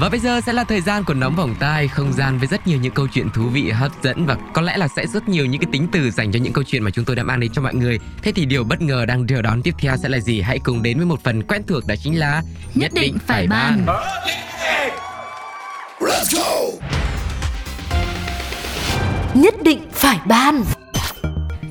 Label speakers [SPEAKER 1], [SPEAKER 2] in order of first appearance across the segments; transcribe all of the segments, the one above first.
[SPEAKER 1] Và bây giờ sẽ là thời gian của nóng vòng tai, không gian với rất nhiều những câu chuyện thú vị, hấp dẫn và có lẽ là sẽ rất nhiều những cái tính từ dành cho những câu chuyện mà chúng tôi đã mang đến cho mọi người. Thế thì điều bất ngờ đang chờ đón tiếp theo sẽ là gì? Hãy cùng đến với một phần quen thuộc đó chính là
[SPEAKER 2] Nhất định phải bàn. Nhất định phải bàn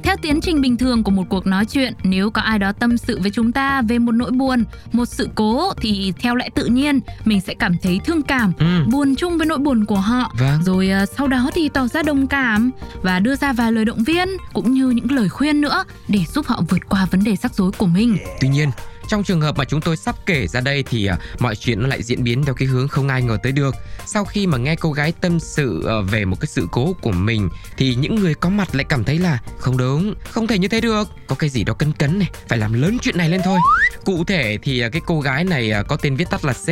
[SPEAKER 3] Theo tiến trình bình thường của một cuộc nói chuyện, nếu có ai đó tâm sự với chúng ta về một nỗi buồn, một sự cố thì theo lẽ tự nhiên mình sẽ cảm thấy thương cảm,
[SPEAKER 1] Ừ.
[SPEAKER 3] buồn chung với nỗi buồn của họ.
[SPEAKER 1] Vâng.
[SPEAKER 3] Rồi à, sau đó thì tỏ ra đồng cảm và đưa ra vài lời động viên cũng như những lời khuyên nữa để giúp họ vượt qua vấn đề rắc rối của mình.
[SPEAKER 1] Tuy nhiên, trong trường hợp mà chúng tôi sắp kể ra đây thì à, mọi chuyện nó lại diễn biến theo cái hướng không ai ngờ tới được. Sau khi mà nghe cô gái tâm sự ờ, về một cái sự cố của mình thì những người có mặt lại cảm thấy là không đúng, không thể như thế được. Có cái gì đó cấn cấn này, phải làm lớn chuyện này lên thôi. Cụ thể thì à, cái cô gái này à, có tên viết tắt là C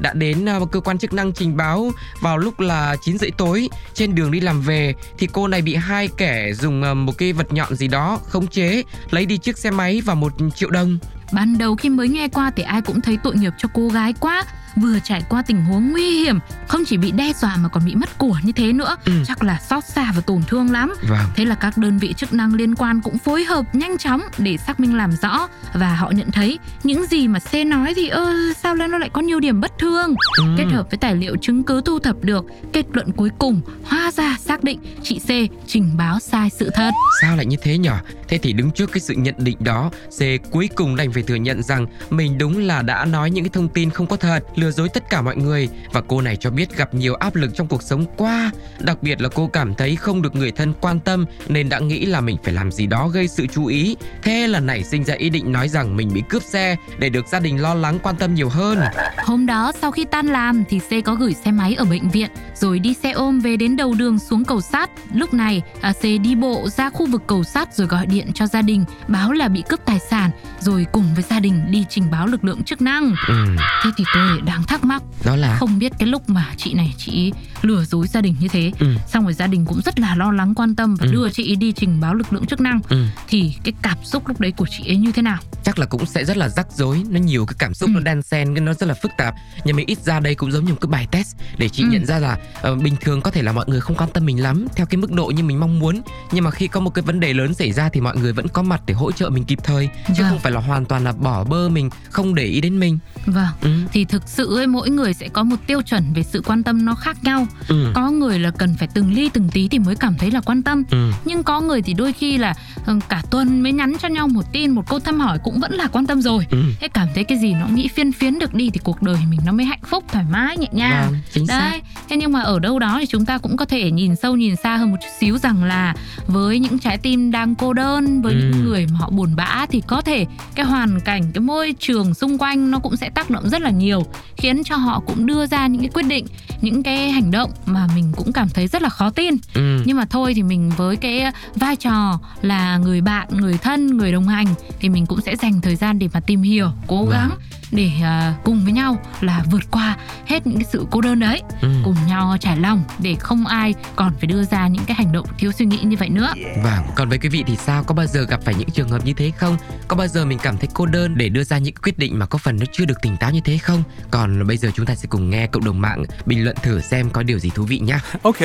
[SPEAKER 1] đã đến cơ quan chức năng trình báo vào lúc là 9 rưỡi tối trên đường đi làm về thì cô này bị hai kẻ dùng một cái vật nhọn gì đó khống chế lấy đi chiếc xe máy và một triệu đồng
[SPEAKER 3] Ban đầu khi mới nghe qua thì ai cũng thấy tội nghiệp cho cô gái quá. Vừa trải qua tình huống nguy hiểm Không chỉ bị đe dọa mà còn bị mất của như thế nữa
[SPEAKER 1] Ừ.
[SPEAKER 3] Chắc là xót xa và tổn thương lắm
[SPEAKER 1] Vâng.
[SPEAKER 3] Thế là các đơn vị chức năng liên quan cũng phối hợp nhanh chóng để xác minh làm rõ và họ nhận thấy những gì mà C nói thì ơ sao nó lại có nhiều điểm bất thường.
[SPEAKER 1] Ừ.
[SPEAKER 3] Kết hợp với tài liệu chứng cứ thu thập được, kết luận cuối cùng hóa ra xác định chị C trình báo sai sự thật.
[SPEAKER 1] Sao lại như thế nhở? Thế thì đứng trước cái sự nhận định đó, C cuối cùng đành phải thừa nhận rằng mình đúng là đã nói những cái thông tin không có thật, lừa dối tất cả mọi người và cô này cho biết gặp nhiều áp lực trong cuộc sống qua, đặc biệt là cô cảm thấy không được người thân quan tâm nên đã nghĩ là mình phải làm gì đó gây sự chú ý. Thế là nảy sinh ra ý định nói rằng mình bị cướp xe để được gia đình lo lắng quan tâm nhiều hơn.
[SPEAKER 3] Hôm đó sau khi tan làm thì C có gửi xe máy ở bệnh viện rồi đi xe ôm về đến đầu đường xuống cầu sắt. Lúc này à, C đi bộ ra khu vực cầu sắt rồi gọi điện cho gia đình báo là bị cướp tài sản rồi cùng với gia đình đi trình báo lực lượng chức năng.
[SPEAKER 1] Ừ,
[SPEAKER 3] Thế thì tôi lại đang thắc mắc
[SPEAKER 1] đó là
[SPEAKER 3] không biết cái lúc mà chị này chị lừa dối gia đình như thế
[SPEAKER 1] Ừ.
[SPEAKER 3] xong rồi gia đình cũng rất là lo lắng quan tâm và
[SPEAKER 1] Ừ.
[SPEAKER 3] đưa chị đi trình báo lực lượng chức năng
[SPEAKER 1] ừ.
[SPEAKER 3] thì cái cảm xúc lúc đấy của chị ấy như thế nào
[SPEAKER 1] chắc là cũng sẽ rất là rắc rối nó nhiều cái cảm xúc
[SPEAKER 3] Ừ.
[SPEAKER 1] nó đan xen nó rất là phức tạp nhưng mà ít ra đây cũng giống như một cái bài test để chị
[SPEAKER 3] Ừ.
[SPEAKER 1] nhận ra là ờ, bình thường có thể là mọi người không quan tâm mình lắm theo cái mức độ như mình mong muốn nhưng mà khi có một cái vấn đề lớn xảy ra thì mọi người vẫn có mặt để hỗ trợ mình kịp thời chứ
[SPEAKER 3] Vâng.
[SPEAKER 1] không phải là hoàn toàn là bỏ bơ mình không để ý đến mình
[SPEAKER 3] vâng
[SPEAKER 1] ừ.
[SPEAKER 3] thì thực sự ấy, mỗi người sẽ có một tiêu chuẩn về sự quan tâm nó khác nhau
[SPEAKER 1] Ừ.
[SPEAKER 3] có người là cần phải từng ly từng tí thì mới cảm thấy là quan tâm
[SPEAKER 1] Ừ.
[SPEAKER 3] nhưng có người thì đôi khi là ừ, cả tuần mới nhắn cho nhau một tin một câu thăm hỏi cũng vẫn là quan tâm rồi
[SPEAKER 1] Ừ.
[SPEAKER 3] thế cảm thấy cái gì nó nghĩ phiên phiến được đi thì cuộc đời mình nó mới hạnh phúc thoải mái nhẹ nhàng
[SPEAKER 1] Vâng, chính xác
[SPEAKER 3] Đấy, thế nhưng mà ở đâu đó thì chúng ta cũng có thể nhìn sâu nhìn xa hơn một chút xíu rằng là với những trái tim đang cô đơn, với
[SPEAKER 1] Ừ.
[SPEAKER 3] những người mà họ buồn bã thì có thể cái hoàn cảnh, cái môi trường xung quanh nó cũng sẽ tác động rất là nhiều, khiến cho họ cũng đưa ra những cái quyết định, những cái hành động mà mình cũng cảm thấy rất là khó tin.
[SPEAKER 1] ừ.
[SPEAKER 3] Nhưng mà thôi thì mình với cái vai trò là người bạn, người thân, người đồng hành thì mình cũng sẽ dành thời gian để mà tìm hiểu, cố
[SPEAKER 1] Vâng.
[SPEAKER 3] gắng để à, cùng với nhau là vượt qua hết những cái sự cô đơn đấy
[SPEAKER 1] Ừ.
[SPEAKER 3] cùng nhau trải lòng để không ai còn phải đưa ra những cái hành động thiếu suy nghĩ như vậy nữa.
[SPEAKER 1] Vâng, còn với quý vị thì sao? Có bao giờ gặp phải những trường hợp như thế không? Có bao giờ mình cảm thấy cô đơn để đưa ra những quyết định mà có phần nó chưa được tỉnh táo như thế không? Còn bây giờ chúng ta sẽ cùng nghe cộng đồng mạng bình luận thử xem có điều gì thú vị nhá.
[SPEAKER 4] Ok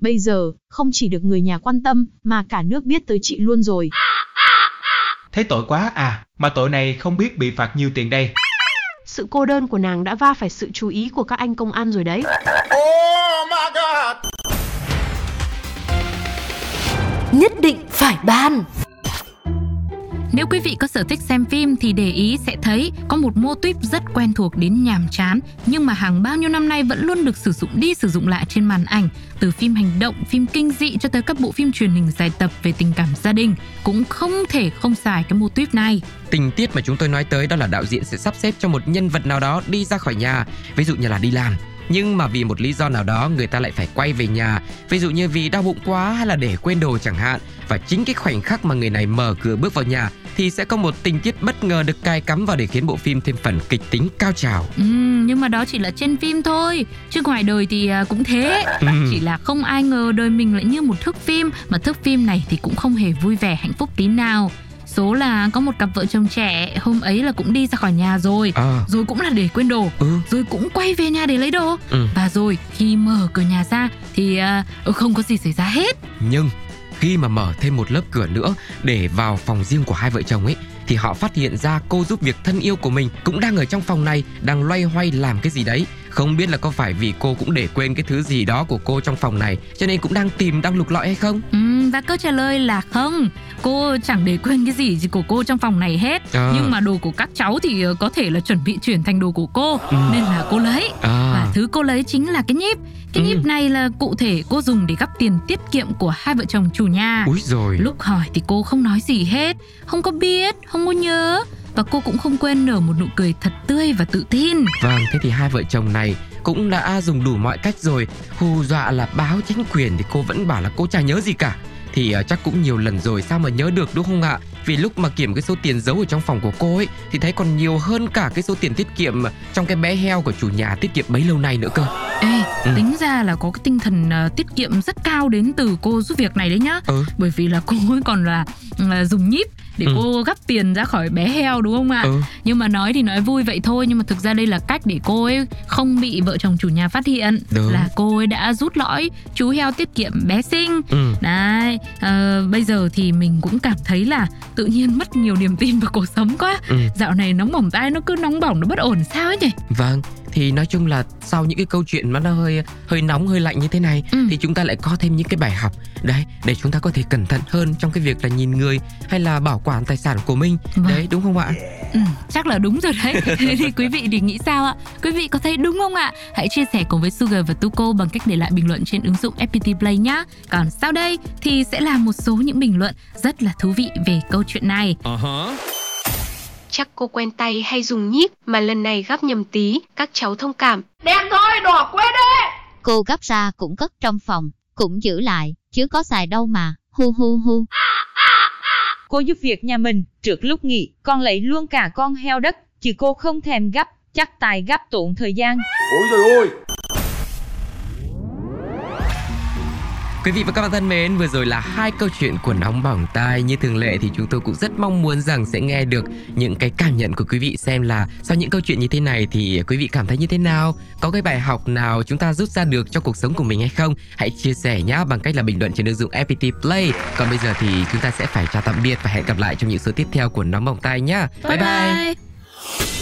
[SPEAKER 5] Bây giờ, không chỉ được người nhà quan tâm, mà cả nước biết tới chị luôn rồi.
[SPEAKER 6] Thấy tội quá à, mà tội này không biết bị phạt nhiêu tiền đây.
[SPEAKER 7] Sự cô đơn của nàng đã va phải sự chú ý của các anh công an rồi đấy.
[SPEAKER 2] Nhất định phải bàn
[SPEAKER 3] nếu quý vị có sở thích xem phim thì để ý sẽ thấy có một mô tuyếp rất quen thuộc đến nhàm chán nhưng mà hàng bao nhiêu năm nay vẫn luôn được sử dụng đi sử dụng lại trên màn ảnh từ phim hành động, phim kinh dị cho tới các bộ phim truyền hình dài tập về tình cảm gia đình cũng không thể không xài cái mô tuyếp này.
[SPEAKER 1] Tình tiết mà chúng tôi nói tới đó là đạo diễn sẽ sắp xếp cho một nhân vật nào đó đi ra khỏi nhà, ví dụ như là đi làm nhưng mà vì một lý do nào đó người ta lại phải quay về nhà. Ví dụ như vì đau bụng quá hay là để quên đồ chẳng hạn. Và chính cái khoảnh khắc mà người này mở cửa bước vào nhà thì sẽ có một tình tiết bất ngờ được cài cắm vào để khiến bộ phim thêm phần kịch tính cao trào.
[SPEAKER 3] Ừ, nhưng mà đó chỉ là trên phim thôi. Chứ ngoài đời thì à, cũng thế.
[SPEAKER 1] Ừ.
[SPEAKER 3] chỉ là không ai ngờ đời mình lại như một thước phim. Mà thước phim này thì cũng không hề vui vẻ hạnh phúc tí nào số là có một cặp vợ chồng trẻ hôm ấy là cũng đi ra khỏi nhà rồi.
[SPEAKER 1] À,
[SPEAKER 3] rồi cũng là để quên đồ.
[SPEAKER 1] Ừ,
[SPEAKER 3] rồi cũng quay về nhà để lấy đồ.
[SPEAKER 1] Ừ.
[SPEAKER 3] và rồi khi mở cửa nhà ra thì ừ, không có gì xảy ra hết.
[SPEAKER 1] Nhưng khi mà mở thêm một lớp cửa nữa để vào phòng riêng của hai vợ chồng ấy thì họ phát hiện ra cô giúp việc thân yêu của mình cũng đang ở trong phòng này đang loay hoay làm cái gì đấy không biết là có phải vì cô cũng để quên cái thứ gì đó của cô trong phòng này cho nên cũng đang tìm đang lục lọi hay không?
[SPEAKER 3] Ừm, và câu trả lời là không. Cô chẳng để quên cái gì của cô trong phòng này hết.
[SPEAKER 1] À.
[SPEAKER 3] nhưng mà đồ của các cháu thì ờ, có thể là chuẩn bị chuyển thành đồ của cô
[SPEAKER 1] Ừ.
[SPEAKER 3] nên là cô lấy. Và
[SPEAKER 1] à
[SPEAKER 3] thứ cô lấy chính là cái nhíp. Cái
[SPEAKER 1] Ừ.
[SPEAKER 3] nhíp này là cụ thể cô dùng để gắp tiền tiết kiệm của hai vợ chồng chủ nhà.
[SPEAKER 1] Úi rồi
[SPEAKER 3] lúc hỏi thì cô không nói gì hết. Không có biết không có nhớ và cô cũng không quên nở một nụ cười thật tươi và tự tin.
[SPEAKER 1] Vâng, thế thì hai vợ chồng này cũng đã dùng đủ mọi cách rồi. Hù dọa là báo chính quyền thì cô vẫn bảo là cô chả nhớ gì cả. Thì ờ, chắc cũng nhiều lần rồi sao mà nhớ được đúng không ạ? Vì lúc mà kiểm cái số tiền giấu ở trong phòng của cô ấy Thì thấy còn nhiều hơn cả cái số tiền tiết kiệm trong cái bé heo của chủ nhà tiết kiệm bấy lâu nay nữa cơ.
[SPEAKER 3] Ê,
[SPEAKER 1] Ừ.
[SPEAKER 3] tính ra là có cái tinh thần ờ, tiết kiệm rất cao đến từ cô giúp việc này đấy nhá.
[SPEAKER 1] Ừ.
[SPEAKER 3] Bởi vì là cô ấy còn là, là dùng nhíp để
[SPEAKER 1] Ừ.
[SPEAKER 3] cô gắp tiền ra khỏi bé heo đúng không ạ?
[SPEAKER 1] Ừ,
[SPEAKER 3] Nhưng mà nói thì nói vui vậy thôi nhưng mà thực ra đây là cách để cô ấy không bị vợ chồng chủ nhà phát hiện
[SPEAKER 1] Đúng.
[SPEAKER 3] là cô ấy đã rút lõi chú heo tiết kiệm bé sinh.
[SPEAKER 1] ừ,
[SPEAKER 3] Đấy, ờ, bây giờ thì mình cũng cảm thấy là tự nhiên mất nhiều niềm tin vào cuộc sống quá.
[SPEAKER 1] ừ.
[SPEAKER 3] Dạo này nóng bỏng tai nó cứ nóng bỏng nó bất ổn sao ấy nhỉ?
[SPEAKER 1] Vâng, thì nói chung là sau những cái câu chuyện mà nó hơi hơi nóng hơi lạnh như thế này
[SPEAKER 3] Ừ.
[SPEAKER 1] thì chúng ta lại có thêm những cái bài học đấy để chúng ta có thể cẩn thận hơn trong cái việc là nhìn người hay là bảo quản tài sản của mình
[SPEAKER 3] Vâng.
[SPEAKER 1] đấy đúng không ạ?
[SPEAKER 3] Ừ, chắc là đúng rồi đấy. Thế thì quý vị thì nghĩ sao ạ? Quý vị có thấy đúng không ạ? Hãy chia sẻ cùng với Sugar và Tuko bằng cách để lại bình luận trên ứng dụng FPT Play nhé. Còn sau đây thì sẽ là một số những bình luận rất là thú vị về câu chuyện này.
[SPEAKER 8] Chắc cô quen tay hay dùng nhíp mà lần này gắp nhầm tí, các cháu thông cảm.
[SPEAKER 2] Cô gấp ra cũng cất trong phòng, cũng giữ lại, chứ có xài đâu mà, hu hu hu.
[SPEAKER 9] Cô giúp việc nhà mình, trước lúc nghỉ, con lấy luôn cả con heo đất, chứ cô không thèm gấp, chắc tài gấp tốn thời gian.
[SPEAKER 1] Quý vị và các bạn thân mến, vừa rồi là hai câu chuyện của nóng bỏng tai như thường lệ thì chúng tôi cũng rất mong muốn rằng sẽ nghe được những cái cảm nhận của quý vị xem là sau những câu chuyện như thế này thì quý vị cảm thấy như thế nào, có cái bài học nào chúng ta rút ra được cho cuộc sống của mình hay không? Hãy chia sẻ nhé bằng cách là bình luận trên ứng dụng FPT Play. Còn bây giờ thì chúng ta sẽ phải chào tạm biệt và hẹn gặp lại trong những số tiếp theo của nóng bỏng tai nhá. bye. bye.